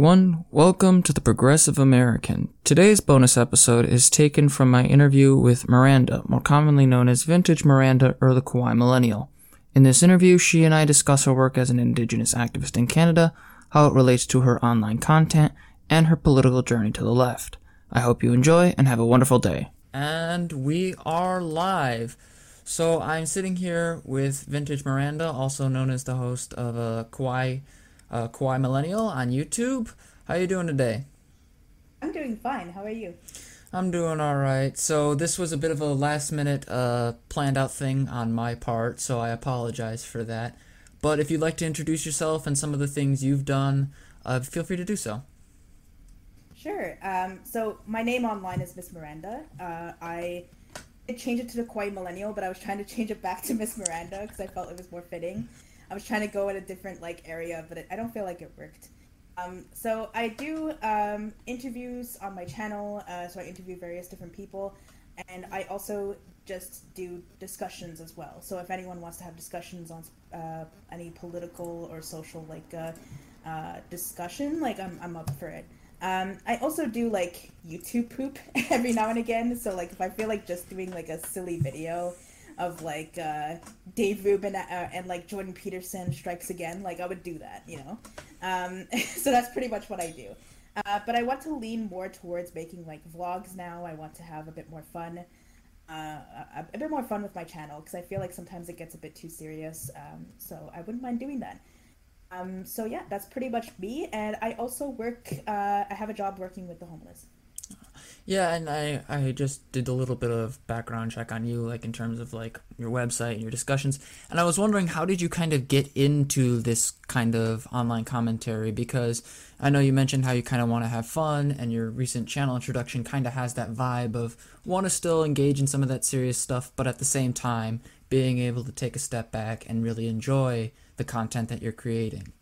everyone. Welcome to the Progressive American. Today's bonus episode is taken from my interview with Miranda, more commonly known as Vintage Miranda or the Kawaii Millennial. In this interview, she and I discuss her work as an Indigenous activist in Canada, how it relates to her online content, and her political journey to the left. I hope you enjoy and have a wonderful day. And we are live. So I'm sitting here with Vintage Miranda, also known as the host of a uh, Kawaii uh, Kawaii Millennial on YouTube. How are you doing today? I'm doing fine. How are you? I'm doing all right. So this was a bit of a last minute uh, planned out thing on my part, so I apologize for that. But if you'd like to introduce yourself and some of the things you've done, uh, feel free to do so. Sure. Um, so my name online is Miss Miranda. Uh, I did change it to the Kawaii Millennial, but I was trying to change it back to Miss Miranda because I felt it was more fitting. I was trying to go in a different like area, but it, I don't feel like it worked. Um, so I do um, interviews on my channel. Uh, so I interview various different people, and I also just do discussions as well. So if anyone wants to have discussions on uh, any political or social like uh, uh discussion, like I'm I'm up for it. Um, I also do like YouTube poop every now and again. So like if I feel like just doing like a silly video of like uh, Dave Rubin uh, and like Jordan Peterson strikes again, like I would do that, you know. Um, so that's pretty much what I do. Uh, but I want to lean more towards making like vlogs now. I want to have a bit more fun, uh, a, a, bit more fun with my channel because I feel like sometimes it gets a bit too serious. Um, so I wouldn't mind doing that. Um, so yeah, that's pretty much me. And I also work. Uh, I have a job working with the homeless. Yeah, and I I just did a little bit of background check on you, like in terms of like your website and your discussions, and I was wondering how did you kind of get into this kind of online commentary because I know you mentioned how you kind of want to have fun, and your recent channel introduction kind of has that vibe of want to still engage in some of that serious stuff, but at the same time being able to take a step back and really enjoy the content that you're creating.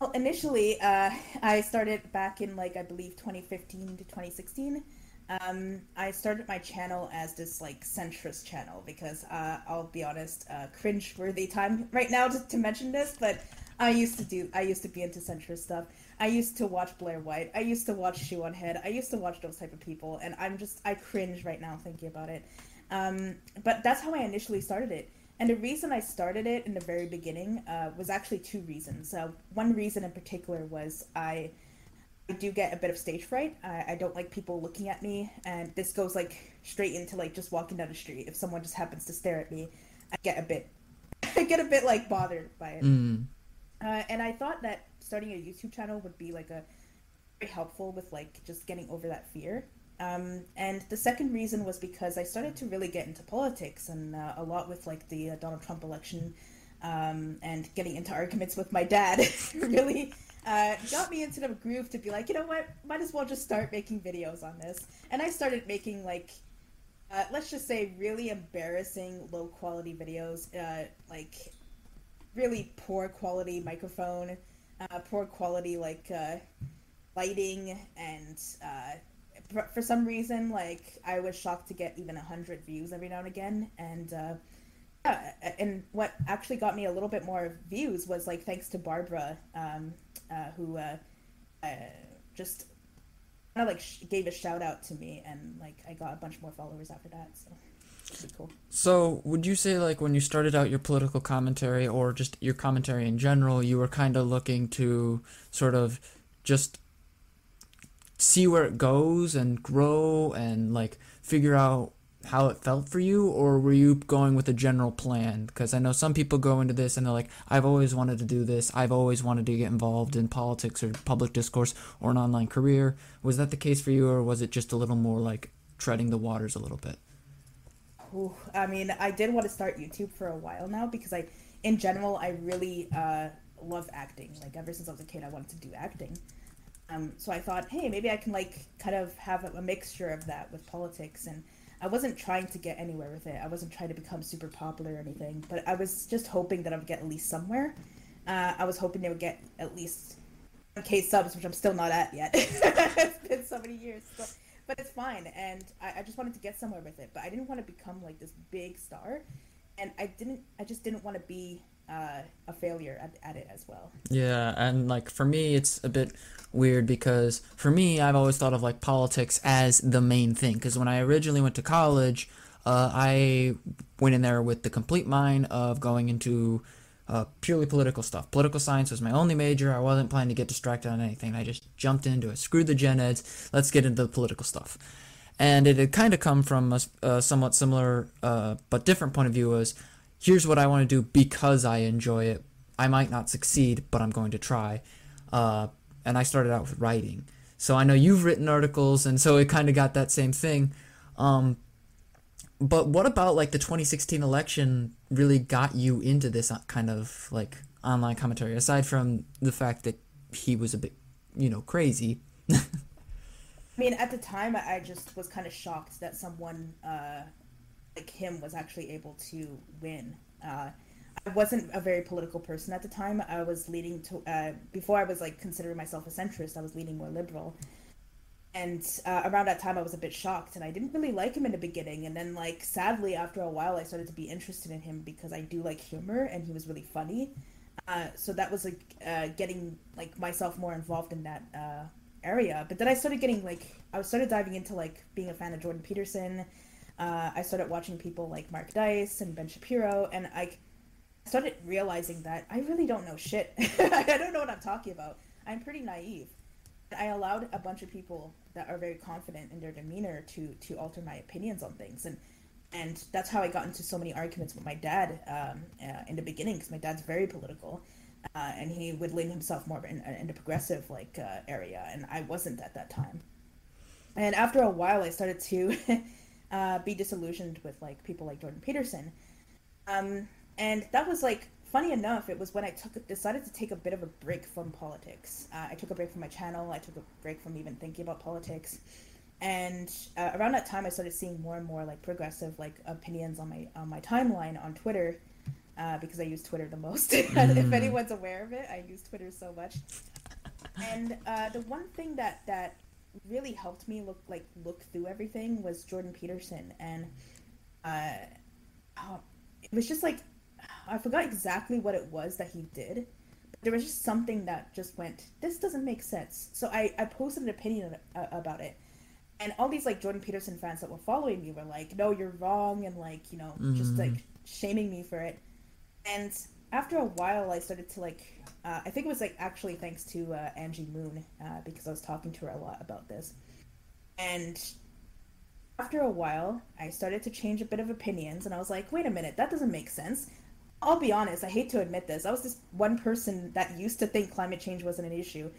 Well, initially, uh, I started back in like I believe 2015 to 2016. Um, I started my channel as this like centrist channel because uh, I'll be honest, uh, cringe-worthy time right now to, to mention this, but I used to do I used to be into centrist stuff. I used to watch Blair White. I used to watch Shoe on Head. I used to watch those type of people, and I'm just I cringe right now thinking about it. Um, but that's how I initially started it. And the reason I started it in the very beginning uh, was actually two reasons. Uh, one reason in particular was I, I do get a bit of stage fright. I, I don't like people looking at me, and this goes like straight into like just walking down the street. If someone just happens to stare at me, I get a bit, I get a bit like bothered by it. Mm. Uh, and I thought that starting a YouTube channel would be like a very helpful with like just getting over that fear. Um, and the second reason was because I started to really get into politics and uh, a lot with like the uh, Donald Trump election um, and getting into arguments with my dad really uh, got me into the groove to be like, you know what, might as well just start making videos on this. And I started making like, uh, let's just say, really embarrassing low quality videos, uh, like really poor quality microphone, uh, poor quality like lighting and for some reason, like I was shocked to get even hundred views every now and again, and uh, yeah, and what actually got me a little bit more views was like thanks to Barbara, um, uh, who uh, uh just kind of like gave a shout out to me, and like I got a bunch more followers after that. So. Cool. So, would you say, like, when you started out your political commentary or just your commentary in general, you were kind of looking to sort of just see where it goes and grow and like figure out how it felt for you or were you going with a general plan? Because i know some people go into this and they're like i've always wanted to do this. I've always wanted to get involved in politics or public discourse or an online career. Was that the case for you or was it just a little more like treading the waters a little bit? Ooh, i mean i did want to start youtube for a while now because i in general i really uh, love acting. Like ever since i was a kid i wanted to do acting um, so I thought, hey, maybe I can like kind of have a, mixture of that with politics. And I wasn't trying to get anywhere with it. I wasn't trying to become super popular or anything. But I was just hoping that I would get at least somewhere. Uh, I was hoping they would get at least K subs, which I'm still not at yet. it's been so many years. But, but it's fine. And I, I just wanted to get somewhere with it. But I didn't want to become like this big star. And I didn't. I just didn't want to be uh, a failure at, at it as well. Yeah, and like for me, it's a bit weird because for me, I've always thought of like politics as the main thing. Because when I originally went to college, uh, I went in there with the complete mind of going into uh, purely political stuff. Political science was my only major. I wasn't planning to get distracted on anything. I just jumped into it. Screw the gen eds. Let's get into the political stuff. And it had kind of come from a, a somewhat similar uh, but different point of view was here's what I want to do because I enjoy it. I might not succeed, but I'm going to try. Uh, and I started out with writing. So I know you've written articles, and so it kind of got that same thing. Um, but what about like the 2016 election really got you into this uh, kind of like online commentary aside from the fact that he was a bit you know crazy i mean at the time i just was kind of shocked that someone uh, like him was actually able to win. Uh, i wasn't a very political person at the time. I was leaning to uh, before i was like considering myself a centrist i was leaning more liberal. And uh, around that time i was a bit shocked and i didn't really like him in the beginning. And then like sadly after a while i started to be interested in him because i do like humor and he was really funny. Uh, so that was like uh, getting like myself more involved in that uh, area. But then i started getting like i started diving into like being a fan of jordan peterson uh, i started watching people like mark dice and ben shapiro and i started realizing that i really don't know shit. I don't know what i'm talking about. I'm pretty naive. I allowed a bunch of people that are very confident in their demeanor to to alter my opinions on things, and and that's how I got into so many arguments with my dad um, uh, in the beginning because my dad's very political, uh, and he would lean himself more in, in the progressive like uh, area, and I wasn't at that time. And after a while, I started to uh, be disillusioned with like people like Jordan Peterson, um, and that was like funny enough, it was when I took decided to take a bit of a break from politics. Uh, I took a break from my channel. I took a break from even thinking about politics, and uh, around that time, I started seeing more and more like progressive like opinions on my on my timeline on Twitter. Uh, because I use Twitter the most. Mm. if anyone's aware of it, I use Twitter so much. And uh, the one thing that that really helped me look like look through everything was Jordan Peterson, and uh, oh, it was just like I forgot exactly what it was that he did. But there was just something that just went, this doesn't make sense. So I, I posted an opinion about it. And all these like Jordan Peterson fans that were following me were like, no, you're wrong. And like, you know, mm-hmm. just like shaming me for it. And after a while, I started to like, uh, I think it was like actually thanks to uh, Angie Moon uh, because I was talking to her a lot about this. And after a while, I started to change a bit of opinions, and I was like, wait a minute, that doesn't make sense. I'll be honest, I hate to admit this. I was this one person that used to think climate change wasn't an issue.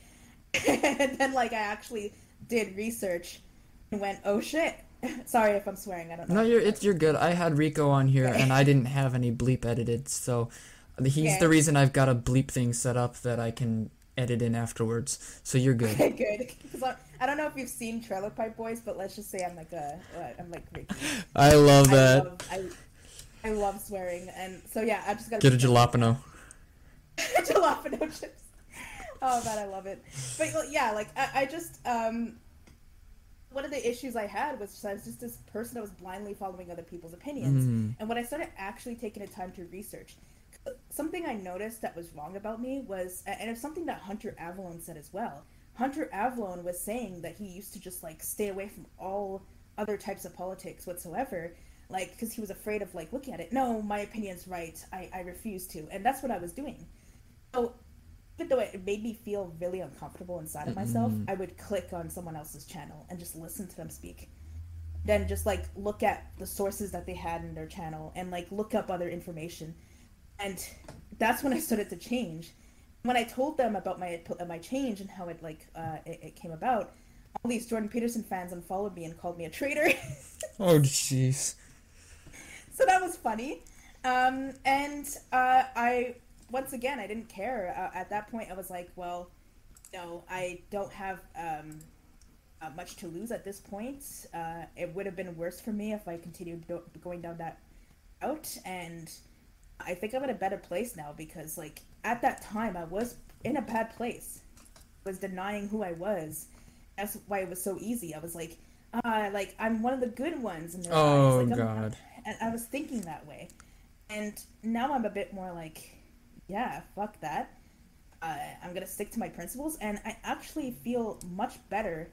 and then like I actually did research and went, "Oh shit." Sorry if I'm swearing. I don't know. No, you're it's you're good. I had Rico on here and I didn't have any bleep edited, so he's okay. the reason I've got a bleep thing set up that I can edit in afterwards. So you're good. good. I, I don't know if you've seen Trailer Park Boys, but let's just say I'm like a I'm like Rico. I love that. I love, I, I love swearing, and so yeah, I just gotta get a jalapeno. jalapeno chips. Oh man, I love it. But yeah, like I, I just um, one of the issues I had was just, I was just this person that was blindly following other people's opinions, mm. and when I started actually taking the time to research, something I noticed that was wrong about me was, and it's something that Hunter Avallone said as well. Hunter Avallone was saying that he used to just like stay away from all other types of politics whatsoever like because he was afraid of like looking at it no my opinion's right. I i refuse to. And that's what i was doing. So even though it made me feel really uncomfortable inside of myself mm-hmm. i would click on someone else's channel and just listen to them speak. Then just like look at the sources that they had in their channel and like look up other information and that's when i started to change when i told them about my my change and how it like uh, it, it came about all these jordan peterson fans unfollowed me and called me a traitor oh jeez so that was funny. Um, and uh, I, once again, I didn't care. Uh, at that point, I was like, well, no, I don't have um, uh, much to lose at this point. Uh, it would have been worse for me if I continued do- going down that route. And I think I'm in a better place now because, like, at that time, I was in a bad place. I was denying who I was. That's why it was so easy. I was like, uh, like I'm one of the good ones. In their oh. Like, God. And I was thinking that way. And now I'm a bit more like, yeah, fuck that. Uh, I'm gonna stick to my principles, and I actually feel much better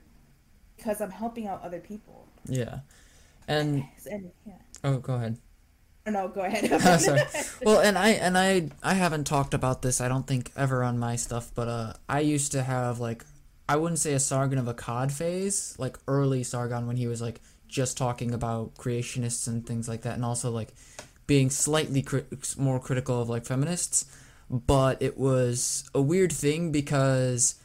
because I'm helping out other people. Yeah, and and yeah. Oh, go ahead. No, go ahead. Sorry. Well, and I and I I haven't talked about this. I don't think ever on my stuff, but uh, I used to have like I wouldn't say a Sargon of Akkad phase, like early Sargon when he was like just talking about creationists and things like that, and also like being slightly more critical of like feminists. But it was a weird thing because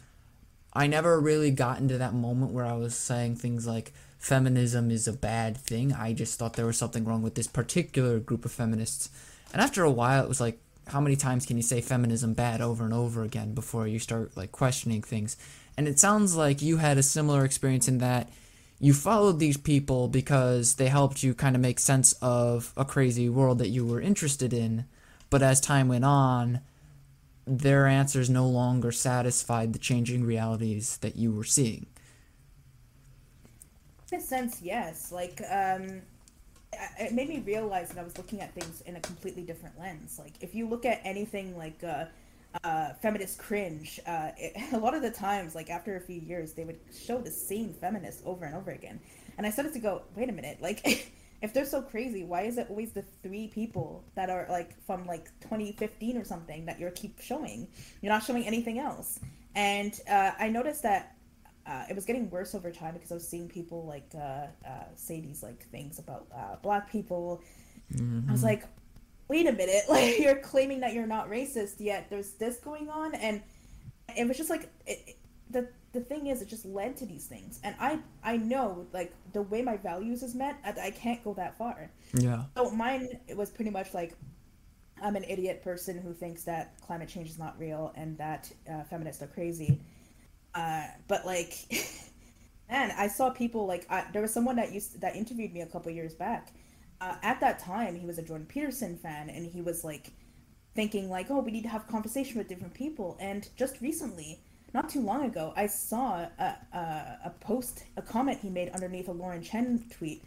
I never really got into that moment where I was saying things like feminism is a bad thing. I just thought there was something wrong with this particular group of feminists. And after a while, it was like, how many times can you say feminism bad over and over again before you start like questioning things? And it sounds like you had a similar experience in that you followed these people because they helped you kind of make sense of a crazy world that you were interested in. But as time went on, their answers no longer satisfied the changing realities that you were seeing. In a sense, yes. Like, um, it made me realize that I was looking at things in a completely different lens. Like, if you look at anything like uh, uh, feminist cringe, uh, it, a lot of the times, like after a few years, they would show the same feminist over and over again. And I started to go, wait a minute, like if they're so crazy, why is it always the three people that are like from like 2015 or something that you're keep showing? You're not showing anything else. And uh, I noticed that uh, it was getting worse over time because I was seeing people like uh, uh say these like things about uh, black people. Mm-hmm. I was like, wait a minute, like you're claiming that you're not racist yet there's this going on, and it was just like it, it, the the thing is, it just led to these things, and I I know like the way my values is met, I, I can't go that far. Yeah. So mine it was pretty much like I'm an idiot person who thinks that climate change is not real and that uh, feminists are crazy. Uh, but like, man, I saw people like I, there was someone that used that interviewed me a couple years back, uh, at that time he was a Jordan Peterson fan and he was like thinking like oh we need to have conversation with different people. And just recently not too long ago I saw a, a, a post a comment he made underneath a Lauren Chen tweet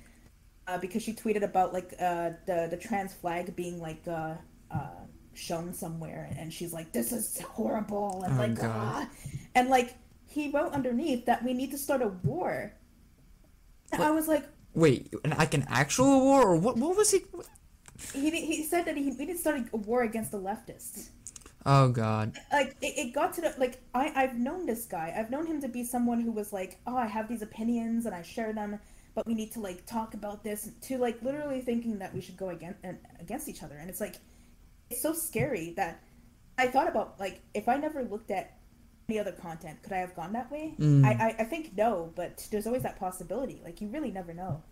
uh, because she tweeted about like uh, the the trans flag being like uh, uh shown somewhere and she's like this is horrible and oh, like ah. and like he wrote underneath that we need to start a war and I was like Wait, like an actual war, or what? What was he? He he said that he we didn't start a war against the leftists. Oh God! Like it, it got to the like I I've known this guy. I've known him to be someone who was like, oh, I have these opinions and I share them, but we need to like talk about this. To like literally thinking that we should go against uh, against each other, and it's like it's so scary that I thought about like if I never looked at any other content, could I have gone that way? Mm. I, I, I think no, but there's always that possibility. Like you really never know.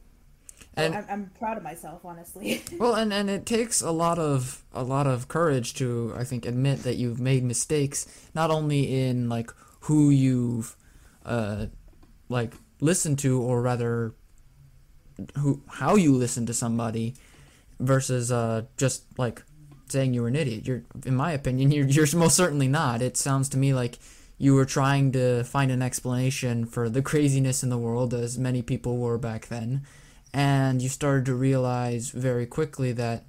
And I'm, I'm proud of myself, honestly. well, and and it takes a lot of a lot of courage to I think admit that you've made mistakes, not only in like who you've uh like listened to, or rather who how you listen to somebody, versus uh just like saying you were an idiot. You're, in my opinion, you're you're most certainly not. It sounds to me like you were trying to find an explanation for the craziness in the world, as many people were back then, and you started to realize very quickly that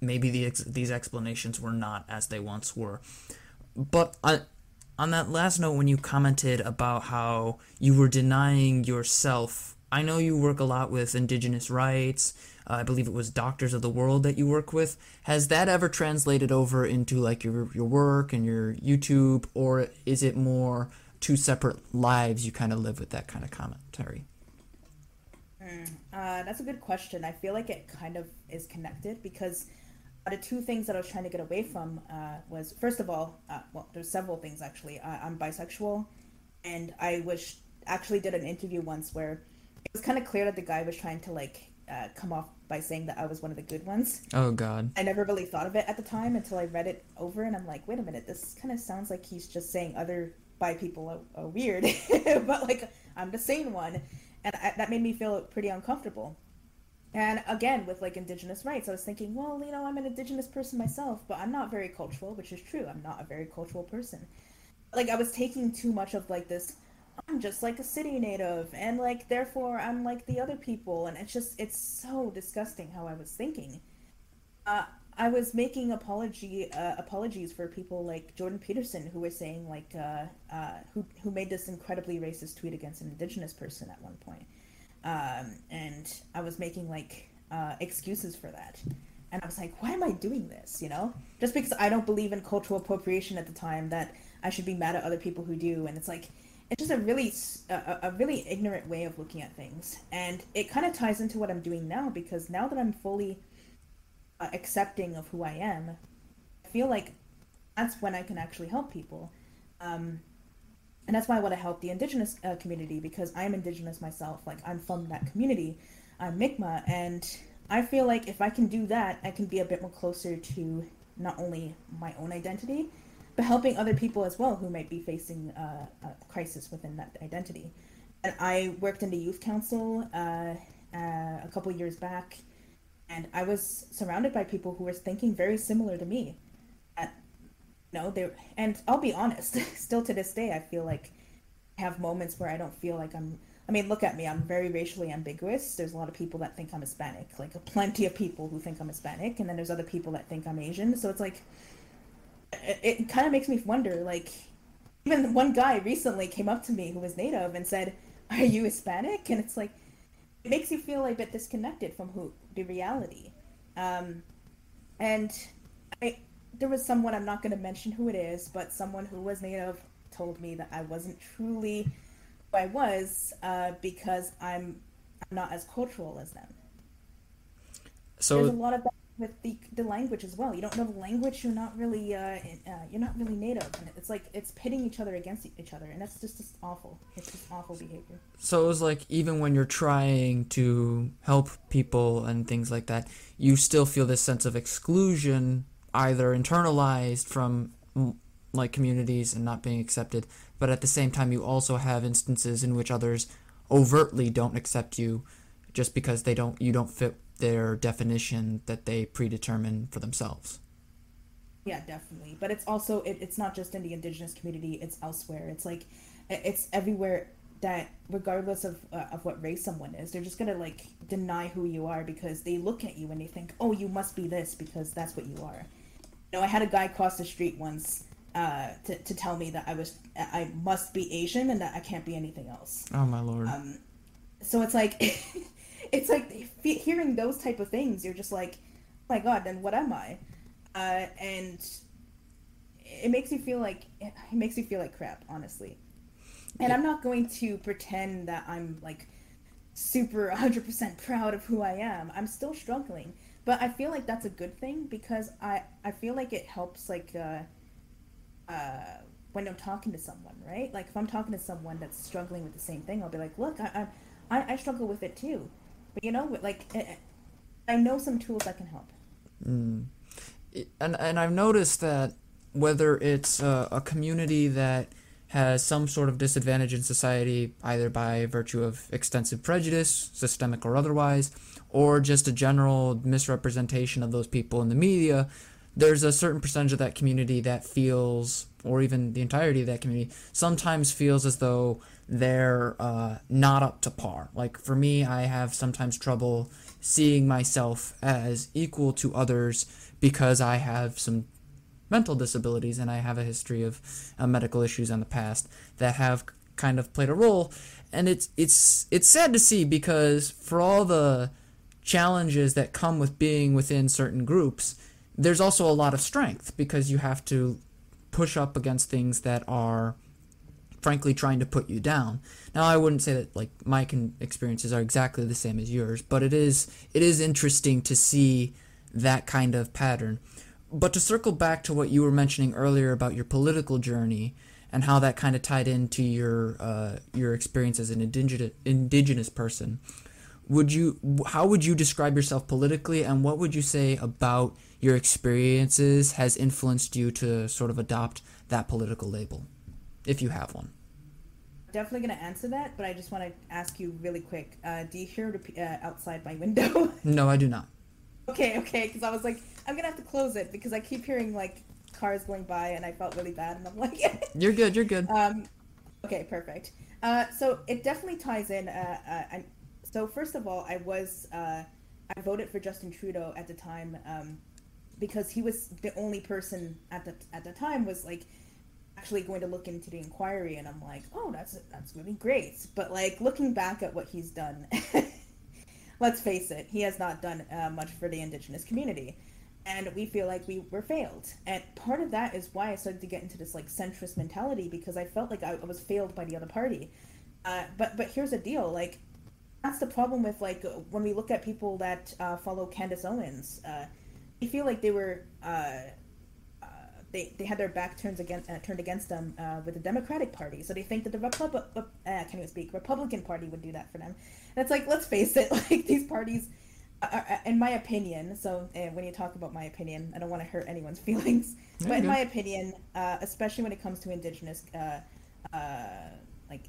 maybe the ex- these explanations were not as they once were. But on, on that last note, when you commented about how you were denying yourself, I know you work a lot with indigenous rights uh, I believe it was Doctors of the World that you work with. Has that ever translated over into like your your work and your YouTube, or is it more two separate lives you kind of live with that kind of commentary? Mm, uh, that's a good question. I feel like it kind of is connected because the two things that I was trying to get away from uh, was first of all, uh, well, there's several things actually. I'm bisexual, and I was actually did an interview once where it was kind of clear that the guy was trying to like uh, come off by saying that I was one of the good ones. Oh God! I never really thought of it at the time until I read it over, and I'm like, wait a minute, this kind of sounds like he's just saying other bi people are, are weird, but like I'm the sane one, and I, that made me feel pretty uncomfortable. And again, with like indigenous rights, I was thinking, well, you know, I'm an indigenous person myself, but I'm not very cultural, which is true. I'm not a very cultural person. Like I was taking too much of like this I'm just like a city native and like therefore I'm like the other people and it's just it's so disgusting how I was thinking. Uh, I was making apology uh, apologies for people like Jordan Peterson who were saying like uh, uh, who who made this incredibly racist tweet against an indigenous person at one point, um, and I was making like uh, excuses for that, and I was like, why am I doing this? You know, just because I don't believe in cultural appropriation at the time that I should be mad at other people who do, and it's like it's just a really a, a really ignorant way of looking at things, and it kind of ties into what I'm doing now because now that I'm fully uh, accepting of who I am, I feel like that's when I can actually help people. Um, and that's why I want to help the indigenous uh, community because I'm indigenous myself. Like I'm from that community. I'm Mi'kmaq, and I feel like if I can do that, I can be a bit more closer to not only my own identity, but helping other people as well who might be facing uh, a crisis within that identity. And I worked in the youth council uh, uh, a couple years back, and I was surrounded by people who were thinking very similar to me. At, you know, they and I'll be honest, still to this day, I feel like I have moments where I don't feel like I'm. I mean, look at me. I'm very racially ambiguous. There's a lot of people that think I'm Hispanic, like plenty of people who think I'm Hispanic, and then there's other people that think I'm Asian. So it's like it, it kind of makes me wonder like even one guy recently came up to me who was native and said are you hispanic? And it's like it makes you feel a bit disconnected from who the reality. Um, and i there was someone i'm not going to mention who it is but someone who was native told me that i wasn't truly who i was uh, because i'm i'm not as cultural as them. So there's a lot of that with the, the language as well. You don't know the language, you're not really uh, uh, you're not really native, and it's like it's pitting each other against each other, and that's just, just awful. It's just awful behavior. So it was like even when you're trying to help people and things like that, you still feel this sense of exclusion, either internalized from like communities and not being accepted, but at the same time you also have instances in which others overtly don't accept you just because they don't you don't fit their definition that they predetermine for themselves. Yeah, definitely. But it's also it, it's not just in the indigenous community; it's elsewhere. It's like it's everywhere. That regardless of uh, of what race someone is, they're just gonna like deny who you are because they look at you and they think, oh, you must be this because that's what you are. You know, I had a guy cross the street once uh, to, to tell me that I was I must be Asian and that I can't be anything else. Oh my lord. Um, so it's like it's like hearing those type of things. You're just like, oh my god, then what am I? Uh, and it makes you feel like it makes you feel like crap, honestly. And I'm not going to pretend that I'm like super 100% proud of who I am. I'm still struggling, but I feel like that's a good thing because I I feel like it helps like uh, uh, when I'm talking to someone, right? Like if I'm talking to someone that's struggling with the same thing, I'll be like, look, I I, I struggle with it too. You know, like eh, eh, I know some tools that can help. Mm. And and I've noticed that whether it's a, a community that has some sort of disadvantage in society, either by virtue of extensive prejudice, systemic or otherwise, or just a general misrepresentation of those people in the media, there's a certain percentage of that community that feels, or even the entirety of that community, sometimes feels as though they're uh, not up to par. Like for me, I have sometimes trouble seeing myself as equal to others because I have some mental disabilities and I have a history of uh, medical issues in the past that have kind of played a role. And it's it's it's sad to see because for all the challenges that come with being within certain groups, there's also a lot of strength because you have to push up against things that are frankly trying to put you down. Now, I wouldn't say that like my con- experiences are exactly the same as yours, but it is it is interesting to see that kind of pattern. But to circle back to what you were mentioning earlier about your political journey and how that kind of tied into your uh, your experience as an indigenous indigenous person, would you how would you describe yourself politically, and what would you say about your experiences has influenced you to sort of adopt that political label? If you have one. Definitely going to answer that, but I just want to ask you really quick. Uh, do you hear uh, outside my window? no, I do not. Okay, okay, because I was like, I'm gonna have to close it because I keep hearing like cars going by, and I felt really bad, and I'm like, you're good, you're good. Um, okay, perfect. Uh, so it definitely ties in. Uh, uh, so first of all, I was uh, I voted for Justin Trudeau at the time. Um, because he was the only person at the at the time was like actually going to look into the inquiry and I'm like, "Oh, that's that's really great." But like looking back at what he's done, let's face it, he has not done uh, much for the indigenous community. And we feel like we were failed. And part of that is why I started to get into this like centrist mentality because I felt like I, I was failed by the other party. Uh, but but here's the deal, like that's the problem with like when we look at people that uh, follow Candace Owens. Uh, I feel like they were uh, uh, they, they had their back turned against uh, turned against them uh, with the Democratic Party, so they think that the Republic uh, can't even speak Republican Party would do that for them. And it's like let's face it, like these parties, are, in my opinion. So when you talk about my opinion, I don't want to hurt anyone's feelings, there but in my opinion, especially when it comes to Indigenous like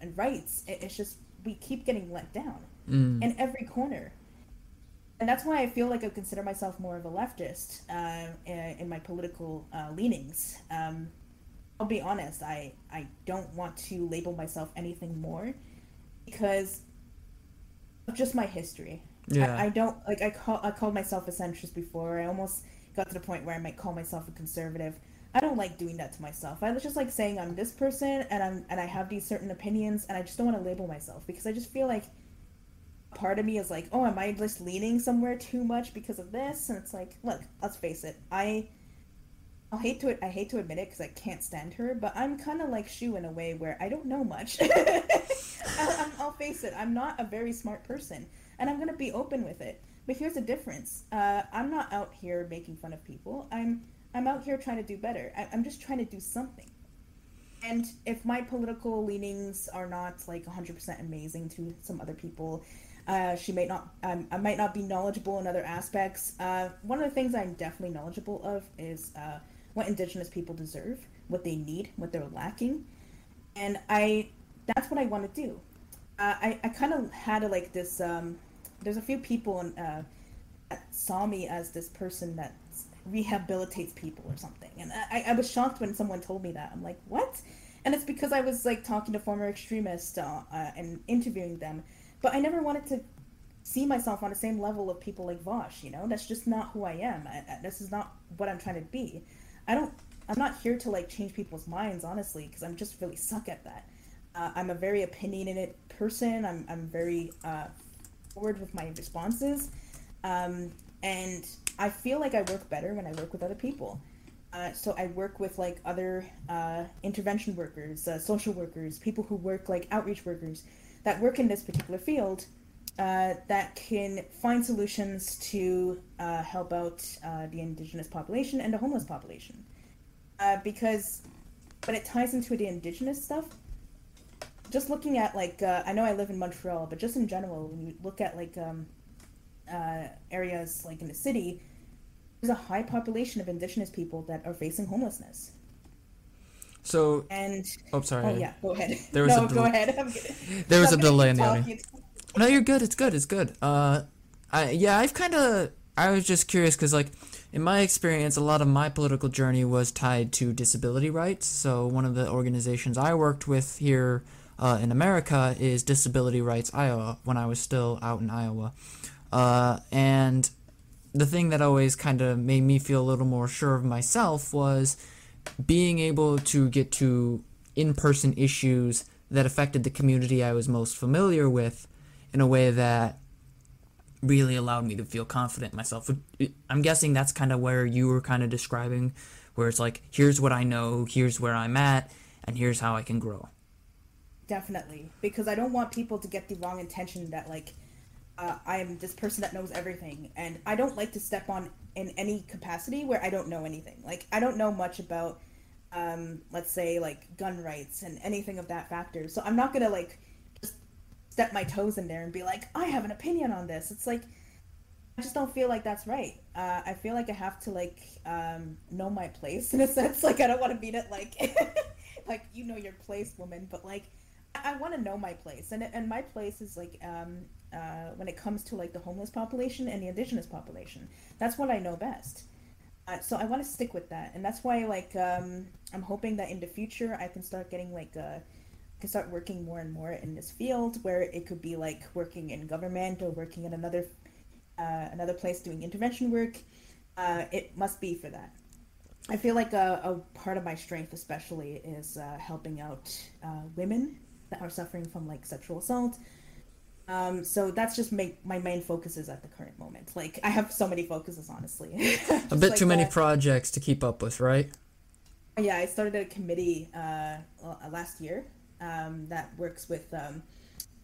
and rights, it, it's just we keep getting let down mm. in every corner and that's why I feel like I consider myself more of a leftist uh, in, in, my political uh, leanings. Um, I'll be honest, I, I don't want to label myself anything more because of just my history. Yeah. I, I don't like I call I called myself a centrist before. I almost got to the point where I might call myself a conservative. I don't like doing that to myself. I was just like saying I'm this person and I'm and I have these certain opinions and I just don't want to label myself because I just feel like part of me is like, oh, am I just leaning somewhere too much because of this? And it's like, look, let's face it, I. I'll hate to. I hate to admit it because I can't stand her, but I'm kind of like Shoe in a way where I don't know much. I'll, I'll, face it. I'm not a very smart person, and I'm gonna be open with it. But here's the difference. Uh, I'm not out here making fun of people. I'm I'm out here trying to do better. I, I'm just trying to do something. And if my political leanings are not like 100% amazing to some other people, uh, she might not. Um, I might not be knowledgeable in other aspects. Uh, one of the things I'm definitely knowledgeable of is uh, what Indigenous people deserve, what they need, what they're lacking, and I. That's what I want to do. Uh, I I kind of had a, like this. Um, there's a few people in, uh, that saw me as this person that rehabilitates people or something, and I, I was shocked when someone told me that. I'm like, what? And it's because I was like talking to former extremists uh, and interviewing them but I never wanted to see myself on the same level of people like Vaush. You know, that's just not who I am. I, I, this is not what I'm trying to be. I don't. I'm not here to like change people's minds, honestly, because I'm just really suck at that. Uh, I'm a very opinionated person. I'm I'm very uh, forward with my responses, um, and I feel like I work better when I work with other people. Uh, so I work with like other uh, intervention workers, uh, social workers, people who work like outreach workers, that work in this particular field uh, that can find solutions to uh, help out uh, the indigenous population and the homeless population. Uh, because when it ties into the indigenous stuff, just looking at like uh, I know I live in Montreal, but just in general, when you look at like um, uh, areas like in the city, there's a high population of indigenous people that are facing homelessness. So and oh, sorry. Oh yeah, go ahead. There was no, a del- go ahead. there was a delay in the audio. No, you're good. It's good. It's good. Uh, I yeah, I've kind of I was just curious because like in my experience, a lot of my political journey was tied to disability rights. So one of the organizations I worked with here uh, in America is Disability Rights Iowa when I was still out in Iowa, uh, and the thing that always kind of made me feel a little more sure of myself was being able to get to in person issues that affected the community I was most familiar with in a way that really allowed me to feel confident in myself. I'm guessing that's kind of where you were kind of describing, where it's like, here's what I know, here's where I'm at, and here's how I can grow. Definitely, because I don't want people to get the wrong intention that like uh, I am this person that knows everything, and I don't like to step on in any capacity where I don't know anything. Like I don't know much about, um, let's say like gun rights and anything of that factor. So I'm not gonna like just step my toes in there and be like, I have an opinion on this. It's like I just don't feel like that's right. Uh, I feel like I have to like um, know my place in a sense. Like I don't want to beat it like like you know your place, woman, but like I, I want to know my place, and and my place is like um, uh, when it comes to like the homeless population and the indigenous population. That's what I know best. Uh, so I want to stick with that, and that's why like um, I'm hoping that in the future I can start getting like uh, can start working more and more in this field where it could be like working in government or working in another uh, another place doing intervention work. uh, it must be for that. I feel like a, a part of my strength, especially, is uh, helping out women that are suffering from like sexual assault. Um, so that's just my, my main focuses at the current moment. Like I have so many focuses, honestly. a bit like too many projects to keep up with, right? Yeah, I started a committee uh, last year um, that works with um,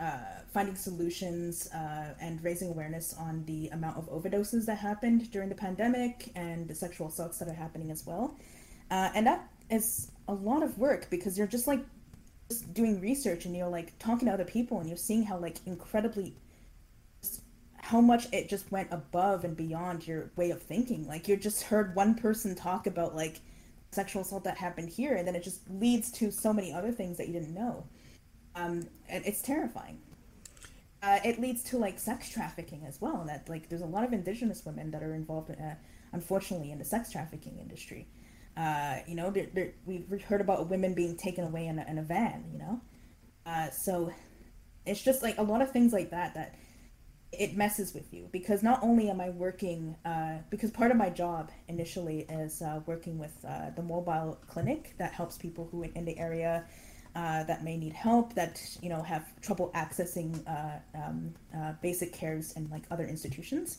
uh, finding solutions uh, and raising awareness on the amount of overdoses that happened during the pandemic and the sexual assaults that are happening as well. Uh, and that is a lot of work because you're just like doing research and you're like talking to other people and you're seeing how like incredibly how much it just went above and beyond your way of thinking. Like you just heard one person talk about like sexual assault that happened here, and then it just leads to so many other things that you didn't know. Um, and it's terrifying. Uh, it leads to like sex trafficking as well. That like there's a lot of indigenous women that are involved, in, uh, unfortunately, in the sex trafficking industry. Uh, you know, they're, they're, we've heard about women being taken away in a, in a van. You know, uh, so it's just like a lot of things like that that it messes with you because not only am I working, uh, because part of my job initially is uh, working with uh, the mobile clinic that helps people who in, in the area uh, that may need help, that you know have trouble accessing uh, um, uh, basic cares and like other institutions.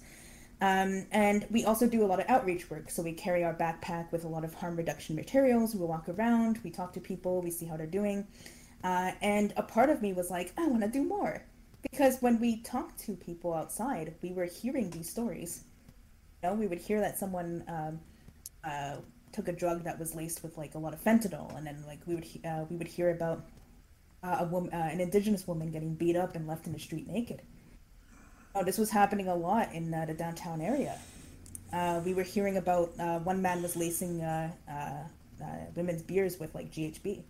Um, and we also do a lot of outreach work. So we carry our backpack with a lot of harm reduction materials. We walk around, we talk to people, we see how they're doing. and a part of me was like, I want to do more because when we talked to people outside, we were hearing these stories. You know, we would hear that someone um, uh, took a drug that was laced with like a lot of fentanyl, and then like we would uh, we would hear about uh, a woman, uh, an indigenous woman getting beat up and left in the street naked. Oh, this was happening a lot in uh, the downtown area. Uh, we were hearing about one man was lacing women's beers with like GHB.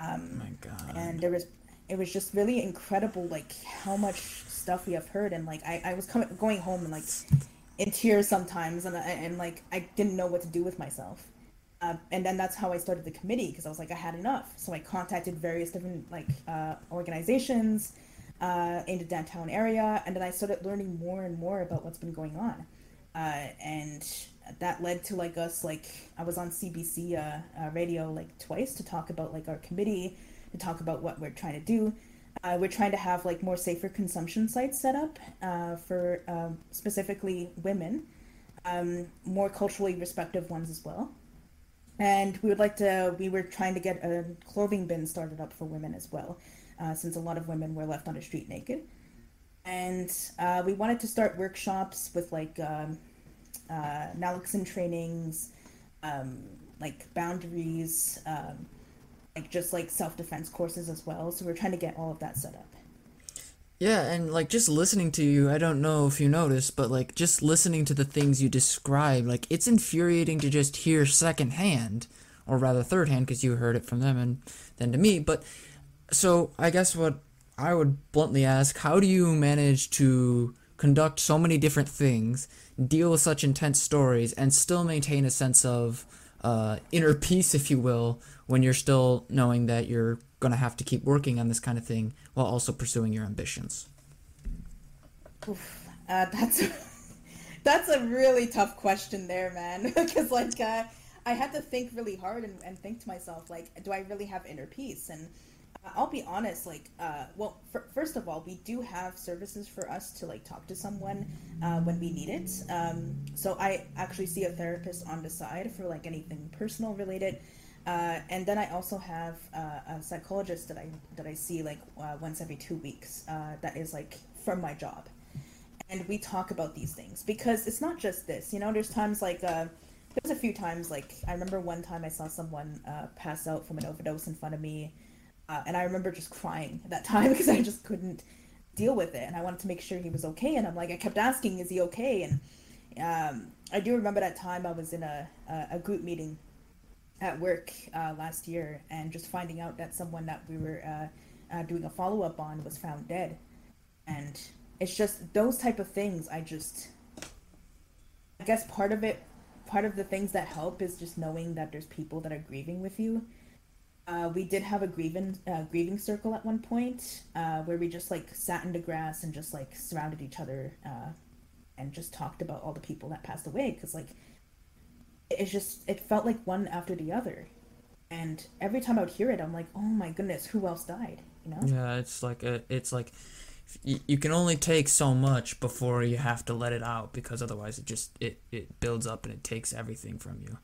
Um, oh my God. And there was it was just really incredible like how much stuff we have heard and like I, I was coming going home and like in tears sometimes and, and like I didn't know what to do with myself uh, and then that's how I started the committee because I was like I had enough so I contacted various different like uh, organizations uh, in the downtown area and then I started learning more and more about what's been going on uh, and that led to like us like I was on CBC uh, uh, radio like twice to talk about like our committee to talk about what we're trying to do. Uh, we're trying to have like more safer consumption sites set up uh, for um, specifically women, um, more culturally respective ones as well. And we would like to, we were trying to get a clothing bin started up for women as well, uh, since a lot of women were left on the street naked. And uh, we wanted to start workshops with like um, uh, naloxone trainings, um, like boundaries, um, like just like self defense courses as well. So we're trying to get all of that set up. Yeah, and like just listening to you, I don't know if you noticed, but like just listening to the things you describe, like it's infuriating to just hear secondhand, or rather third hand, because you heard it from them and then to me. But so I guess what I would bluntly ask, how do you manage to conduct so many different things, deal with such intense stories, and still maintain a sense of uh, inner peace, if you will, when you're still knowing that you're going to have to keep working on this kind of thing while also pursuing your ambitions? Oof, uh, that's that's a really tough question there, man. Because like uh, I had to think really hard and, and think to myself, like, do I really have inner peace? And I'll be honest, like, uh, well, for, first of all, we do have services for us to like talk to someone uh, when we need it. Um, so I actually see a therapist on the side for like anything personal related. Uh, and then I also have uh, a psychologist that I that I see like uh, once every two weeks. Uh, that is like from my job, and we talk about these things because it's not just this. You know, there's times like there's a few times like I remember one time I saw someone pass out from an overdose in front of me, and I remember just crying at that time because I just couldn't deal with it, and I wanted to make sure he was okay. And I'm like, I kept asking, "Is he okay?" And um, I do remember that time I was in a a group meeting at work uh, last year and just finding out that someone that we were uh, uh, doing a follow up on was found dead, and it's just those type of things. I just, I guess part of it, part of the things that help is just knowing that there's people that are grieving with you. Uh, we did have a grieving uh, grieving circle at one point uh, where we just like sat in the grass and just like surrounded each other and just talked about all the people that passed away because like it's just it felt like one after the other. And every time i would hear it i'm like oh my goodness who else died? You know? Yeah it's like a, it's like you, you can only take so much before you have to let it out because otherwise it just it, it builds up and it takes everything from you.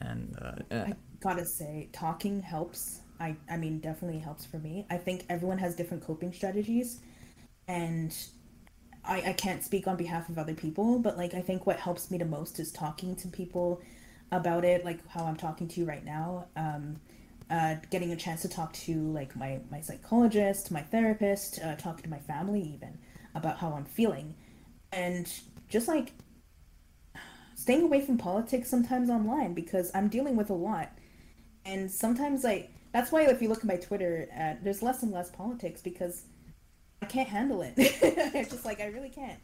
And uh, i gotta say talking helps. I i mean definitely helps for me. I think everyone has different coping strategies and I, I can't speak on behalf of other people but like i think what helps me the most is talking to people about it like how i'm talking to you right now um, uh, getting a chance to talk to like my, my psychologist, my therapist, uh, talking to my family even about how I'm feeling, and just like staying away from politics sometimes online because I'm dealing with a lot, and sometimes like that's why if you look at my Twitter, uh, there's less and less politics because I can't handle it. it's just like I really can't.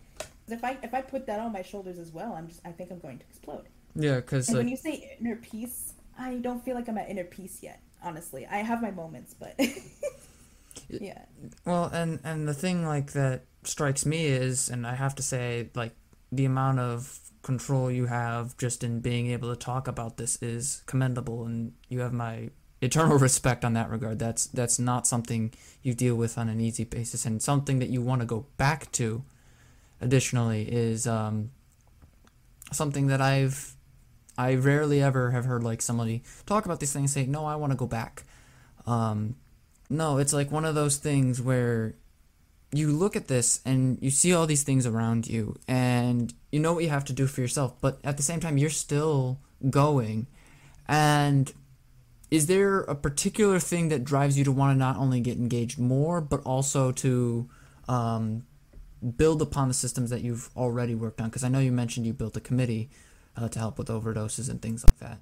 If I if I put that on my shoulders as well, I'm just I think I'm going to explode. Yeah, because like, when you say inner peace, I don't feel like I'm at inner peace yet honestly. I have my moments, but yeah. Well, and and the thing like that strikes me is, and I have to say, like the amount of control you have just in being able to talk about this is commendable, and you have my eternal respect on that regard. That's that's not something you deal with on an easy basis, and something that you want to go back to. Additionally, is um, something that I've I rarely ever have heard like somebody talk about these things say, "No, I want to go back." Um, no, it's like one of those things where you look at this and you see all these things around you and you know what you have to do for yourself, but at the same time you're still going. And is there a particular thing that drives you to want to not only get engaged more, but also to um, build upon the systems that you've already worked on? Because I know you mentioned you built a committee uh, to help with overdoses and things like that?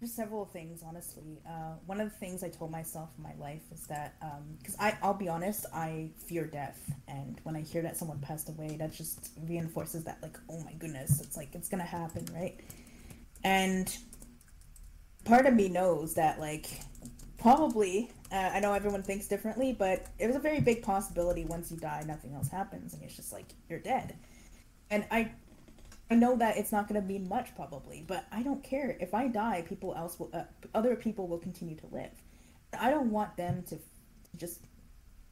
There's several things, honestly. Uh, one of the things I told myself in my life is that, because um, I, I'll be honest, I fear death, and when I hear that someone passed away, that just reinforces that, like, oh my goodness, it's like it's gonna happen, right? And part of me knows that, like, probably, uh, I know everyone thinks differently, but it was a very big possibility. Once you die, nothing else happens, and it's just like you're dead. And I I know that it's not going to mean much probably, but I don't care. If I die, people else will, uh, other people will continue to live. I don't want them to just.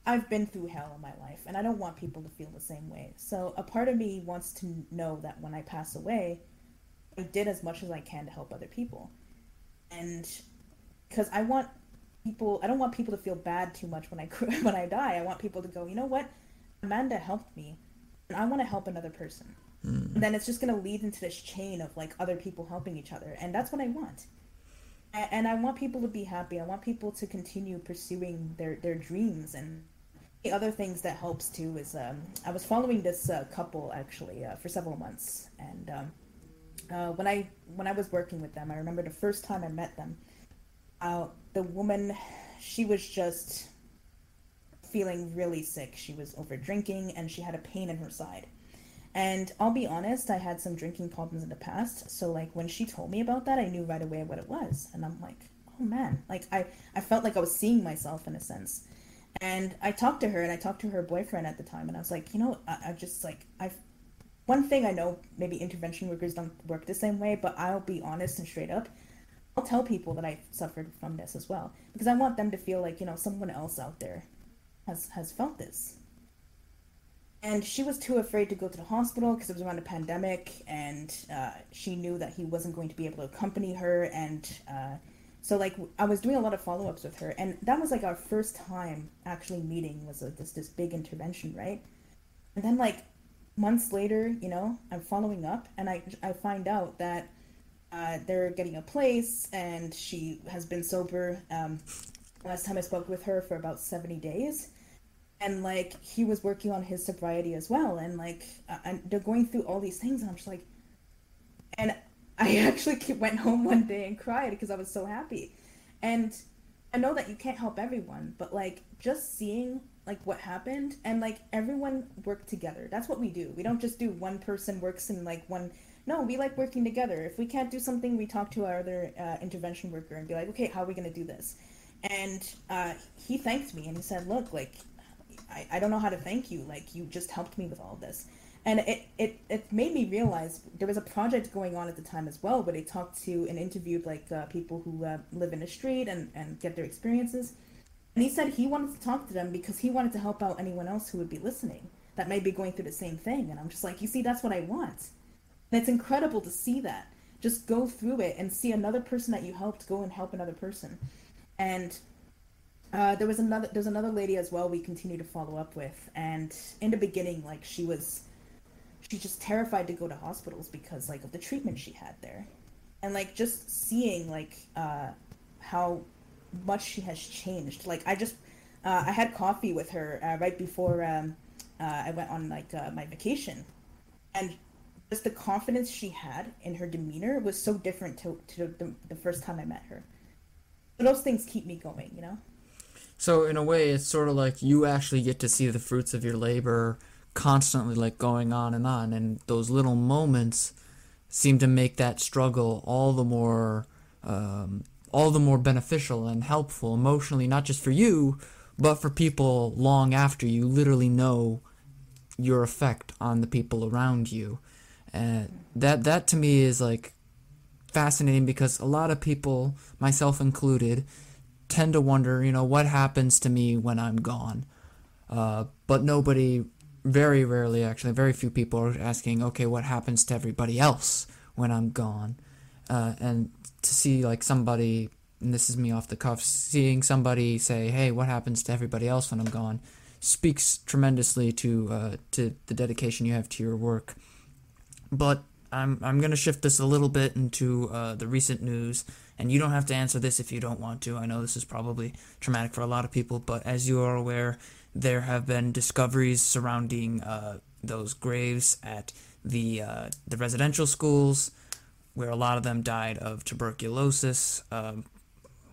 I've been through hell in my life, and I don't want people to feel the same way. So a part of me wants to know that when I pass away, I did as much as I can to help other people, and because I want people, I don't want people to feel bad too much when I when I die. I want people to go, you know what, Miranda helped me, and I want to help another person. Mm. then it's just going to lead into this chain of like other people helping each other. And that's what I want. And, and I want people to be happy. I want people to continue pursuing their, their dreams. And the other things that helps too is um, I was following this uh, couple actually uh, for several months. And um, uh, when I when I was working with them, I remember the first time I met them. Uh, the woman, she was just feeling really sick. She was over drinking and she had a pain in her side. And I'll be honest, I had some drinking problems in the past. So like when she told me about that, I knew right away what it was. And I'm like, oh man, like I, I felt like I was seeing myself in a sense. And I talked to her and I talked to her boyfriend at the time and I was like, you know, I, I just like, I've, one thing I know maybe intervention workers don't work the same way, but I'll be honest and straight up. I'll tell people that I've suffered from this as well because I want them to feel like, you know, someone else out there has, has felt this and she was too afraid to go to the hospital because it was around a pandemic and uh, she knew that he wasn't going to be able to accompany her and uh, so like i was doing a lot of follow-ups with her and that was like our first time actually meeting was like this this big intervention right? And then like months later you know i'm following up and i i find out that uh, they're getting a place and she has been sober um, last time i spoke with her for about 70 days and like he was working on his sobriety as well and like uh, and they're going through all these things and i'm just like and i actually went home one day and cried because i was so happy. And i know that you can't help everyone but like just seeing like what happened and like everyone worked together. That's what we do. We don't just do one person works in like one no we like working together. If we can't do something we talk to our other uh, intervention worker and be like okay how are we going to do this? And uh, he thanked me and he said look like I, I don't know how to thank you. Like, you just helped me with all this. and it, it it made me realize there was a project going on at the time as well where they talked to and interviewed like uh, people who uh, live in the street and and get their experiences. And he said he wanted to talk to them because he wanted to help out anyone else who would be listening that may be going through the same thing. And i'm just like you see that's what i want. And it's incredible to see that. Just go through it and see another person that you helped go and help another person. And uh, there was another there's another lady as well we continue to follow up with and in the beginning like she was she's just terrified to go to hospitals because like of the treatment she had there. And like just seeing like uh how much she has changed. Like i just uh, i had coffee with her uh, right before um uh, i went on like uh, my vacation. And just the confidence she had in her demeanor was so different to, to the, the first time i met her. So those things keep me going you know so in a way, it's sort of like you actually get to see the fruits of your labor constantly, like going on and on, and those little moments seem to make that struggle all the more, um, all the more beneficial and helpful emotionally, not just for you, but for people long after you literally know your effect on the people around you. And that that to me is like fascinating because a lot of people, myself included, tend to wonder, you know, what happens to me when I'm gone. Uh, but nobody, very rarely actually, very few people are asking, okay, what happens to everybody else when I'm gone? Uh, and to see like somebody, and this is me off the cuff, seeing somebody say, hey, what happens to everybody else when I'm gone, speaks tremendously to uh, to the dedication you have to your work. But I'm I'm gonna shift this a little bit into uh, the recent news, and you don't have to answer this if you don't want to. I know this is probably traumatic for a lot of people, but as you are aware, there have been discoveries surrounding uh, those graves at the uh, the residential schools, where a lot of them died of tuberculosis. Um,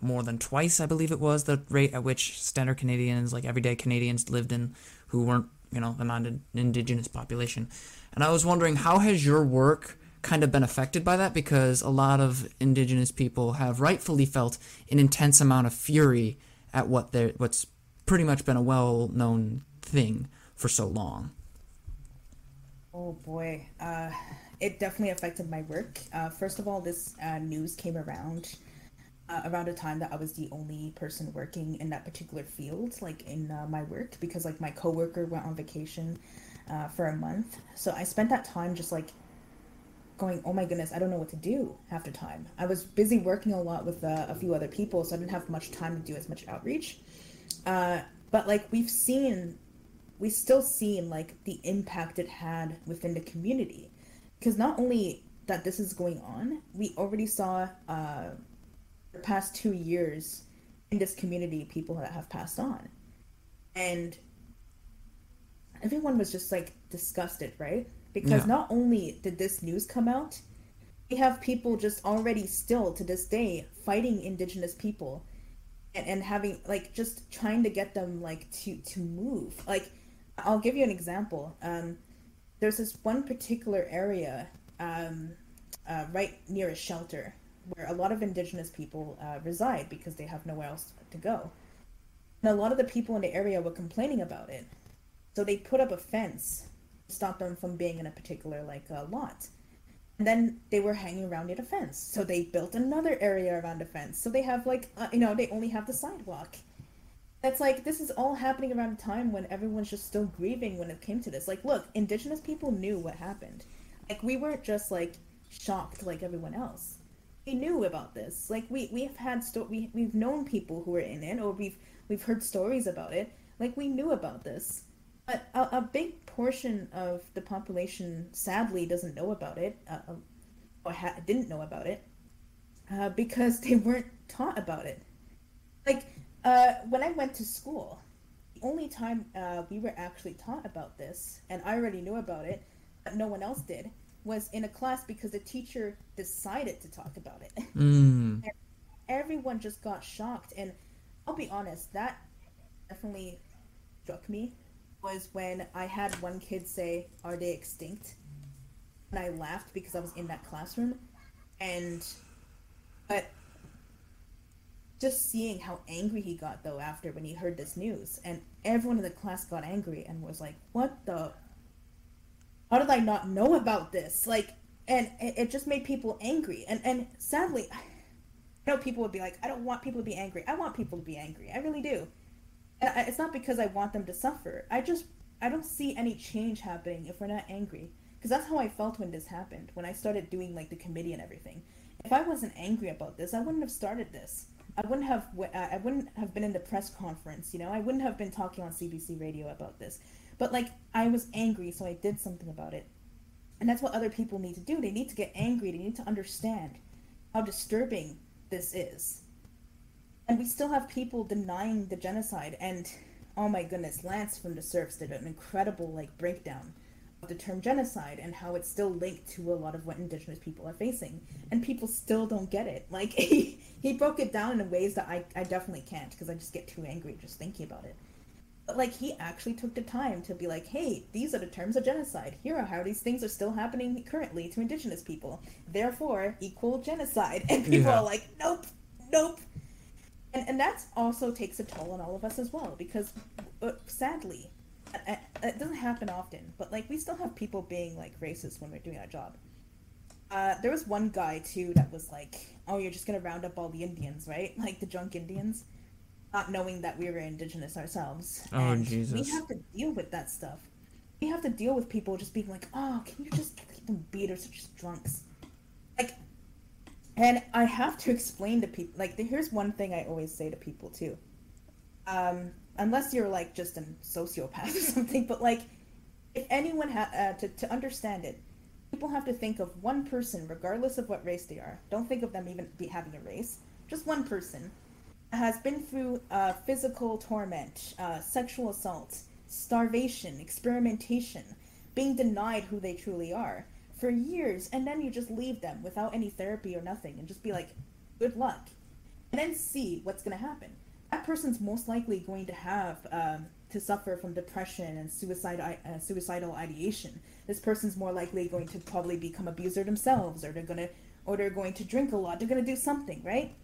more than twice, I believe it was the rate at which standard Canadians, like everyday Canadians, lived in, who weren't you know, the non-indigenous population. And I was wondering, how has your work kind of been affected by that? Because a lot of indigenous people have rightfully felt an intense amount of fury at what they what's pretty much been a well-known thing for so long. Oh boy, uh, it definitely affected my work. Uh, first of all, this uh, news came around uh, around a time that I was the only person working in that particular field, like in uh, my work, because like my coworker went on vacation uh, for a month. So I spent that time just like going, oh my goodness, I don't know what to do half the time. I was busy working a lot with uh, a few other people, so I didn't have much time to do as much outreach. Uh, but like we've seen, we still seen like the impact it had within the community, because not only that this is going on, we already saw uh, the past two years in this community people that have passed on and everyone was just like disgusted right because yeah. not only did this news come out we have people just already still to this day fighting indigenous people and, and having like just trying to get them like to to move like i'll give you an example um there's this one particular area um uh, right near a shelter where a lot of indigenous people uh, reside because they have nowhere else to go. And a lot of the people in the area were complaining about it. So they put up a fence stop them from being in a particular like uh, lot. And then they were hanging around near the fence. So they built another area around the fence. So they have like, uh, you know, they only have the sidewalk. That's like, this is all happening around a time when everyone's just still grieving when it came to this. Like, look, indigenous people knew what happened. Like, we weren't just like shocked like everyone else we knew about this. Like we we've had sto- we we've known people who were in it, or we've we've heard stories about it. Like we knew about this, a, a big portion of the population sadly doesn't know about it, uh, uh, or ha- didn't know about it, uh, because they weren't taught about it. Like uh, when I went to school, the only time uh, we were actually taught about this, and I already knew about it, but no one else did was in a class because the teacher decided to talk about it. Mm. everyone just got shocked. And I'll be honest, that definitely struck me was when I had one kid say, Are they extinct? And I laughed because I was in that classroom. And, but just seeing how angry he got though after when he heard this news and everyone in the class got angry and was like what the how did I not know about this? Like, and it, just made people angry. And and sadly, I know people would be like, I don't want people to be angry. I want people to be angry. I really do. And I, it's not because I want them to suffer. I just I don't see any change happening if we're not angry. Because that's how I felt when this happened. When I started doing like the committee and everything. If I wasn't angry about this, I wouldn't have started this. I wouldn't have I wouldn't have been in the press conference, you know. I wouldn't have been talking on CBC radio about this. But like I was angry, so I did something about it. And that's what other people need to do. They need to get angry. They need to understand how disturbing this is. And we still have people denying the genocide and oh my goodness, Lance from the Serfs did an incredible like breakdown of the term genocide and how it's still linked to a lot of what indigenous people are facing. And people still don't get it. Like he, he broke it down in ways that I, I definitely can't because I just get too angry just thinking about it. But like he actually took the time to be like, hey, these are the terms of genocide. Here are how these things are still happening currently to indigenous people. Therefore, equal genocide. And people yeah. are like, nope, nope. And and that also takes a toll on all of us as well because uh, sadly, it, it doesn't happen often. But like we still have people being like racist when we're doing our job. Uh, there was one guy too that was like, "Oh, you're just gonna round up all the Indians, right? Like the drunk Indians." not knowing that we were indigenous ourselves. Oh and Jesus! We have to deal with that stuff. We have to deal with people just being like, "Oh, can you just keep them beat or such drunks?" Like, and I have to explain to people. Like, here's one thing I always say to people too. Um, unless you're like just a sociopath or something, but like, if anyone ha- uh, to to understand it, people have to think of one person, regardless of what race they are. Don't think of them even be having a race. Just one person has been through uh, physical torment, uh, sexual assault, starvation, experimentation, being denied who they truly are for years, and then you just leave them without any therapy or nothing and just be like, good luck. And then see what's going to happen. That person's most likely going to have um, to suffer from depression and suicide, uh, suicidal ideation. This person's more likely going to probably become abuser themselves, or they're going to, or they're going to drink a lot. They're going to do something, right?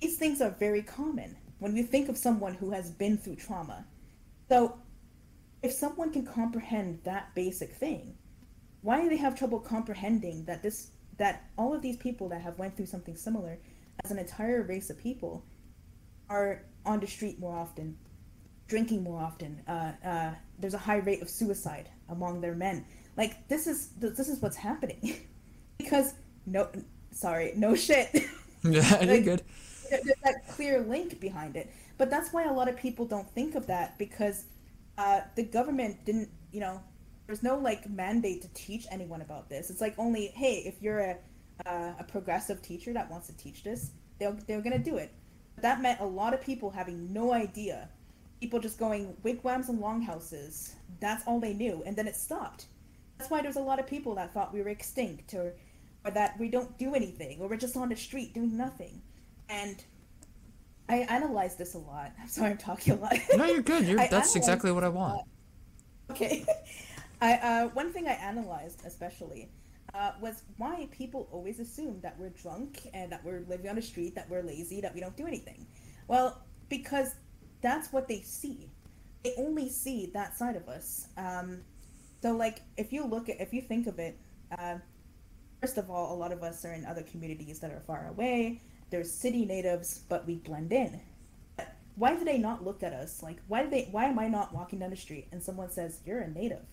These things are very common when we think of someone who has been through trauma. So, if someone can comprehend that basic thing, why do they have trouble comprehending that this that all of these people that have went through something similar as an entire race of people are on the street more often, drinking more often. Uh, uh, there's a high rate of suicide among their men. Like this is this is what's happening because no, sorry, no shit. yeah, you're good there's that clear link behind it. But that's why a lot of people don't think of that because uh, the government didn't, you know, there's no like mandate to teach anyone about this. It's like only, hey, if you're a uh, a progressive teacher that wants to teach this, they're they're gonna do it. But that meant a lot of people having no idea. People just going wigwams and longhouses. That's all they knew, and then it stopped. That's why there's a lot of people that thought we were extinct, or or that we don't do anything, or we're just on the street doing nothing. And I analyzed this a lot. I'm sorry, I'm talking a lot. no, you're good. You're, that's exactly what I want. Okay. I uh, one thing I analyzed especially uh, was why people always assume that we're drunk and that we're living on the street, that we're lazy, that we don't do anything. Well, because that's what they see. They only see that side of us. Um, so, like, if you look at, if you think of it, uh, first of all, a lot of us are in other communities that are far away They're city natives, but we blend in. Why do they not look at us? Like, why do they? Why am I not walking down the street and someone says you're a native?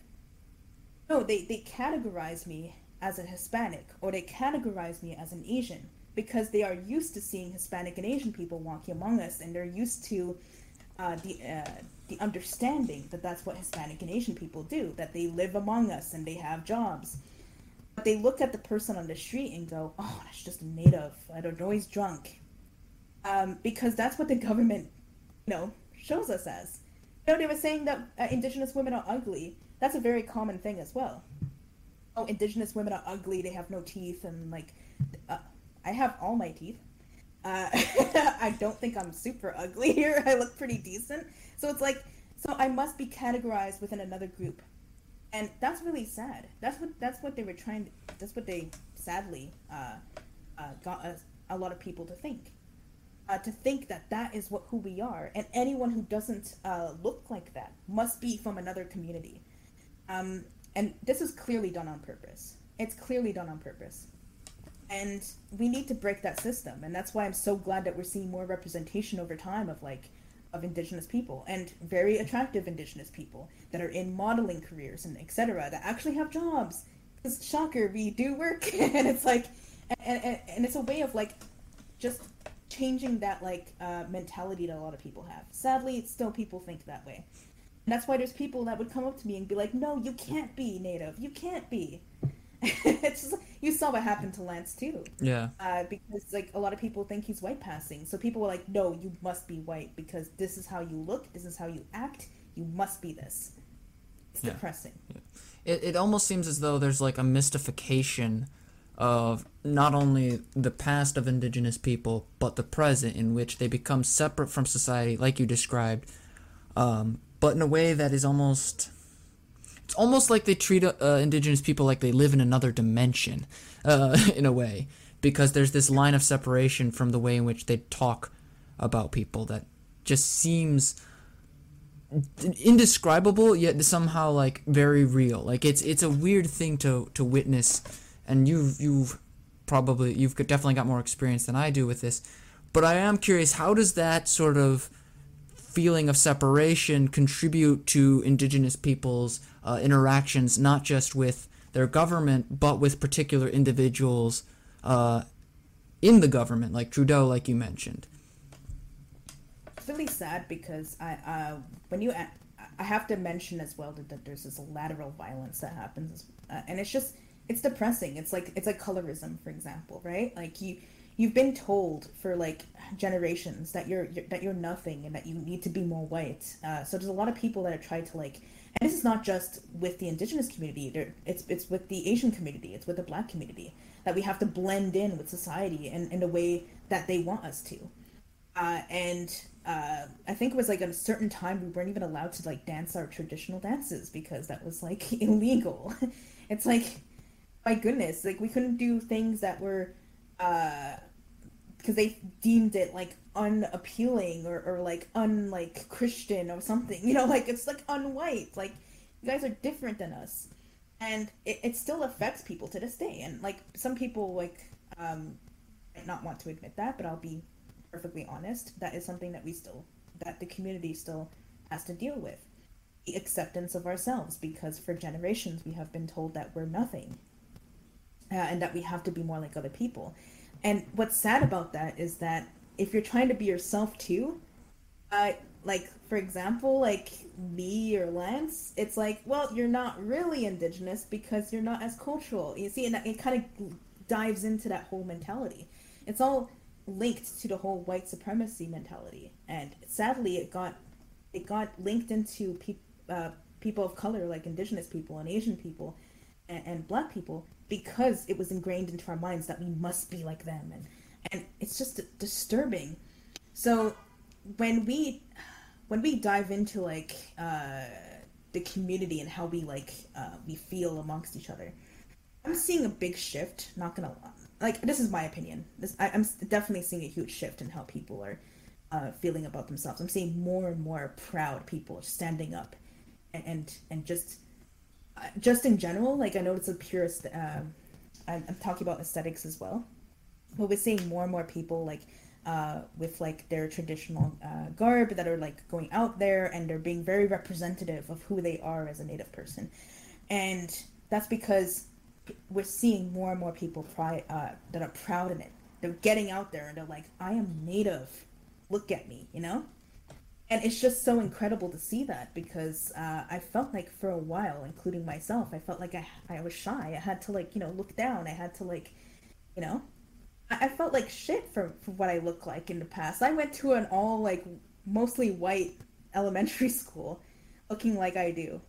No, they they categorize me as a Hispanic or they categorize me as an Asian because they are used to seeing Hispanic and Asian people walking among us, and they're used to uh, the uh, the understanding that that's what Hispanic and Asian people do, that they live among us and they have jobs but they look at the person on the street and go, "Oh, that's just a native. I don't know he's drunk," um, because that's what the government, you know, shows us as. You know, they were saying that uh, indigenous women are ugly. That's a very common thing as well. Oh, indigenous women are ugly. They have no teeth, and like, uh, I have all my teeth. Uh, I don't think I'm super ugly here. I look pretty decent. So it's like, so I must be categorized within another group and that's really sad. That's what that's what they were trying. To, that's what they sadly uh, uh, got a, a, lot of people to think. Uh, to think that that is what who we are, and anyone who doesn't uh, look like that must be from another community. Um, and this is clearly done on purpose. It's clearly done on purpose. And we need to break that system. And that's why I'm so glad that we're seeing more representation over time of like of indigenous people and very attractive indigenous people that are in modeling careers and etc that actually have jobs because shocker we do work and it's like and, and, and it's a way of like just changing that like uh, mentality that a lot of people have sadly still people think that way and that's why there's people that would come up to me and be like no you can't be native you can't be it's just, you saw what happened to Lance too. Yeah. Uh, because like a lot of people think he's white passing, so people were like, "No, you must be white because this is how you look, this is how you act. You must be this." It's yeah. depressing. Yeah. It it almost seems as though there's like a mystification of not only the past of indigenous people but the present in which they become separate from society, like you described, um, but in a way that is almost it's almost like they treat uh, indigenous people like they live in another dimension, uh, in a way, because there's this line of separation from the way in which they talk about people that just seems indescribable yet somehow like very real. Like it's it's a weird thing to to witness, and you've you've probably you've definitely got more experience than I do with this. But I am curious, how does that sort of feeling of separation contribute to indigenous people's uh, interactions, not just with their government, but with particular individuals uh, in the government, like Trudeau, like you mentioned. It's really sad because I, uh, when you, I have to mention as well that, that there's this lateral violence that happens, uh, and it's just, it's depressing. It's like, it's like colorism, for example, right? Like you, you've been told for like generations that you're, you're, that you're nothing and that you need to be more white. Uh, so there's a lot of people that have tried to like and this is not just with the indigenous community it's it's with the asian community it's with the black community that we have to blend in with society in, in a way that they want us to uh, and uh, i think it was like at a certain time we weren't even allowed to like dance our traditional dances because that was like illegal it's like my goodness like we couldn't do things that were uh because they deemed it like unappealing or, or like unlike Christian or something. You know, like it's like unwhite. Like you guys are different than us. And it, it still affects people to this day. And like some people like um might not want to admit that, but I'll be perfectly honest. That is something that we still that the community still has to deal with. The acceptance of ourselves because for generations we have been told that we're nothing. Uh, and that we have to be more like other people. And what's sad about that is that if you're trying to be yourself too, uh, like for example, like me or Lance, it's like, well, you're not really indigenous because you're not as cultural. You see, and it kind of dives into that whole mentality. It's all linked to the whole white supremacy mentality, and sadly, it got it got linked into pe- uh, people of color, like indigenous people and Asian people, and, and black people, because it was ingrained into our minds that we must be like them, and and it's just disturbing. So when we when we dive into like uh, the community and how we like uh, we feel amongst each other, I'm seeing a big shift. Not gonna like this is my opinion. This I, am definitely seeing a huge shift in how people are uh, feeling about themselves. I'm seeing more and more proud people standing up and and, and just just in general. Like I know it's a purist. Uh, I'm, I'm talking about aesthetics as well but we're seeing more and more people like uh, with like their traditional uh, garb that are like going out there and they're being very representative of who they are as a native person and that's because we're seeing more and more people pri- uh, that are proud in it they're getting out there and they're like i am native look at me you know and it's just so incredible to see that because uh, i felt like for a while including myself i felt like I, I was shy i had to like you know look down i had to like you know I felt like shit for, for what I look like in the past. I went to an all like mostly white elementary school looking like I do.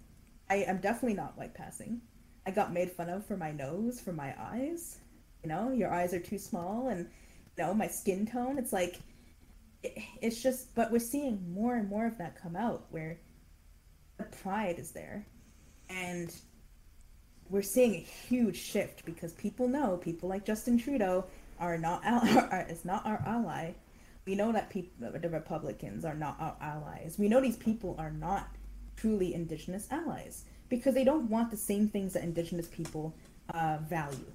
I am definitely not white passing. I got made fun of for my nose, for my eyes. You know, your eyes are too small and you know, my skin tone. It's like it's just but we're seeing more and more of that come out where the pride is there. And we're seeing a huge shift because people know people like Justin Trudeau are not our, is not our ally. We know that people, the Republicans are not our allies. We know these people are not truly indigenous allies because they don't want the same things that indigenous people uh, value.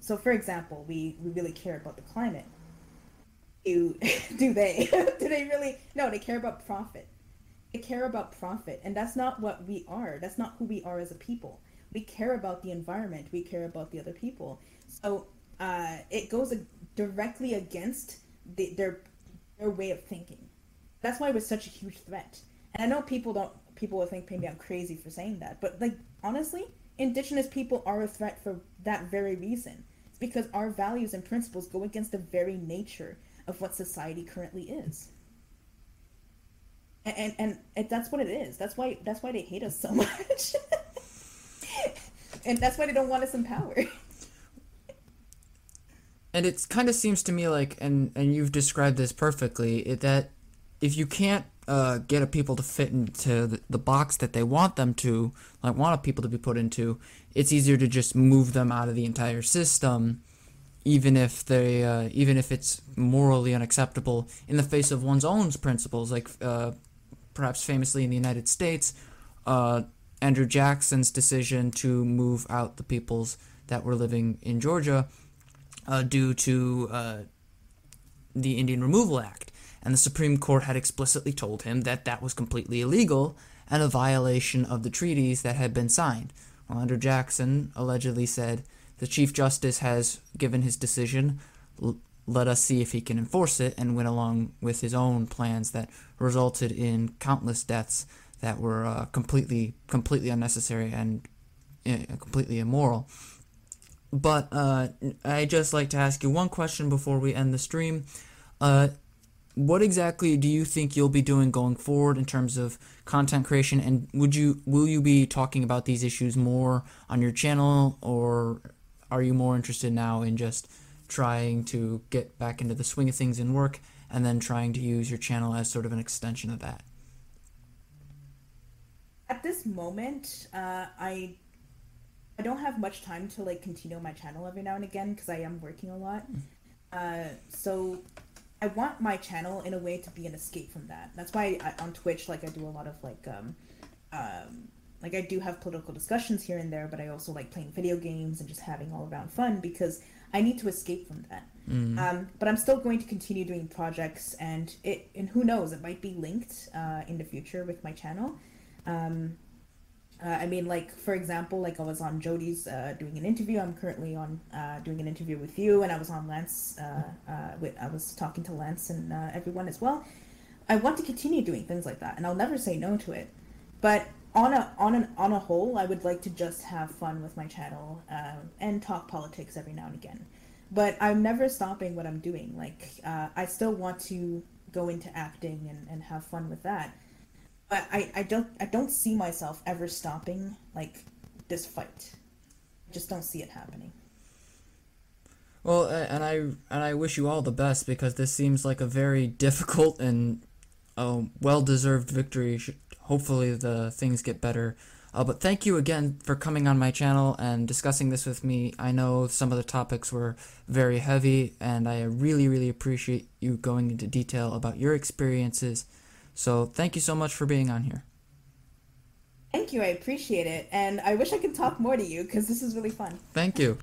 So, for example, we, we really care about the climate. Do, do they? do they really? No, they care about profit. They care about profit. And that's not what we are. That's not who we are as a people. We care about the environment. We care about the other people. So uh, it goes directly against the, their their way of thinking. That's why was such a huge threat. And I know people don't people will think maybe I'm crazy for saying that, but like honestly, indigenous people are a threat for that very reason. It's because our values and principles go against the very nature of what society currently is. And and, and that's what it is. That's why that's why they hate us so much. and that's why they don't want us in power. and it kind of seems to me like and and you've described this perfectly it, that if you can't uh, get a people to fit into the, the, box that they want them to like want people to be put into it's easier to just move them out of the entire system even if they uh, even if it's morally unacceptable in the face of one's own principles like uh, perhaps famously in the united states uh, andrew jackson's decision to move out the peoples that were living in georgia uh, due to uh, the Indian Removal Act. And the Supreme Court had explicitly told him that that was completely illegal and a violation of the treaties that had been signed. Well, Andrew Jackson allegedly said, The Chief Justice has given his decision. L- let us see if he can enforce it, and went along with his own plans that resulted in countless deaths that were uh, completely, completely unnecessary and uh, completely immoral. But uh, I just like to ask you one question before we end the stream. Uh, what exactly do you think you'll be doing going forward in terms of content creation, and would you will you be talking about these issues more on your channel, or are you more interested now in just trying to get back into the swing of things in work, and then trying to use your channel as sort of an extension of that? At this moment, uh, I I don't have much time to like continue my channel every now and again because I am working a lot. Uh, so I want my channel in a way to be an escape from that. That's why I, on Twitch, like I do a lot of like, um, um, like I do have political discussions here and there, but I also like playing video games and just having all around fun because I need to escape from that. Mm. Um, but I'm still going to continue doing projects, and it and who knows, it might be linked uh, in the future with my channel. Um, uh, I mean, like for example, like I was on Jody's uh, doing an interview. I'm currently on uh, doing an interview with you, and I was on Lance. Uh, uh, with, I was talking to Lance and uh, everyone as well. I want to continue doing things like that, and I'll never say no to it. But on a on an on a whole, I would like to just have fun with my channel and talk politics every now and again. But I'm never stopping what I'm doing. Like I still want to go into acting and, and have fun with that but I, I don't I don't see myself ever stopping like this fight. I just don't see it happening. Well, and I and I wish you all the best because this seems like a very difficult and uh, well-deserved victory hopefully the things get better. Uh, but thank you again for coming on my channel and discussing this with me. I know some of the topics were very heavy, and I really, really appreciate you going into detail about your experiences. So thank you so much for being on here. Thank you. I appreciate it. And I wish I could talk more to you because this is really fun. Thank you.